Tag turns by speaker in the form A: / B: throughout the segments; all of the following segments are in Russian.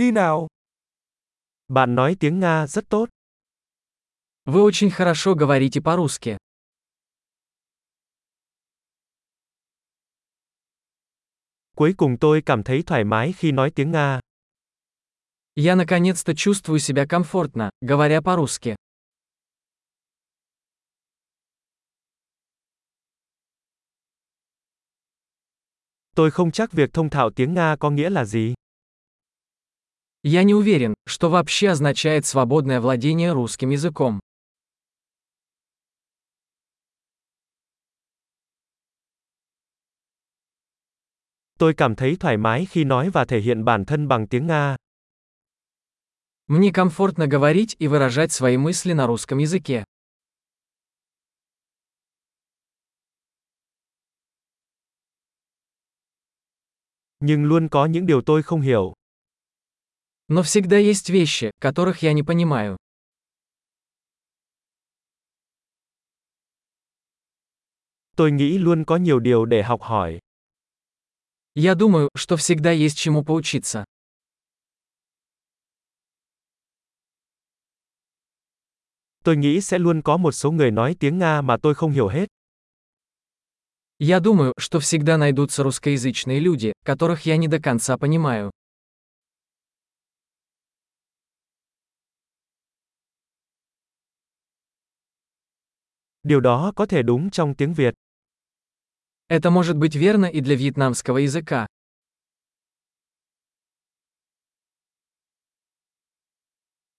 A: đi nào.
B: Bạn nói tiếng Nga rất tốt.
C: Вы очень хорошо говорите по-русски.
B: Cuối cùng tôi cảm thấy thoải mái khi nói tiếng Nga.
C: Я наконец-то чувствую себя комфортно, говоря по-русски.
B: Tôi không chắc việc thông thạo tiếng Nga có nghĩa là gì.
C: Я не уверен, что вообще означает свободное владение русским языком.
B: Tôi cảm thấy thoải mái khi nói và thể hiện bản thân bằng tiếng Nga.
C: Мне комфортно говорить и выражать свои мысли на русском языке.
B: Nhưng luôn có những điều tôi không hiểu.
C: Но всегда есть вещи, которых я не понимаю.
B: Tôi nghĩ luôn có nhiều điều để học hỏi.
C: Я думаю, что всегда есть чему поучиться.
B: Tôi nghĩ sẽ luôn có một số người nói tiếng Nga mà tôi không hiểu hết.
C: Я думаю, что всегда найдутся русскоязычные люди, которых я не до конца понимаю.
B: Điều đó có thể đúng trong tiếng Việt.
C: Это может быть верно и для вьетнамского языка.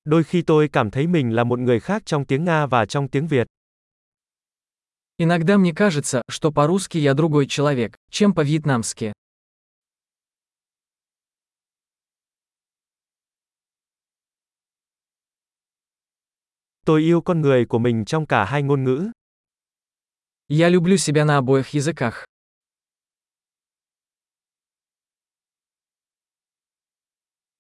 B: Đôi khi tôi cảm thấy mình là một người khác trong tiếng Nga và trong tiếng Việt.
C: Иногда мне кажется, что по-русски я другой человек, чем по-вьетнамски.
B: Tôi yêu con người của mình trong cả hai ngôn ngữ.
C: Я люблю себя на обоих языках.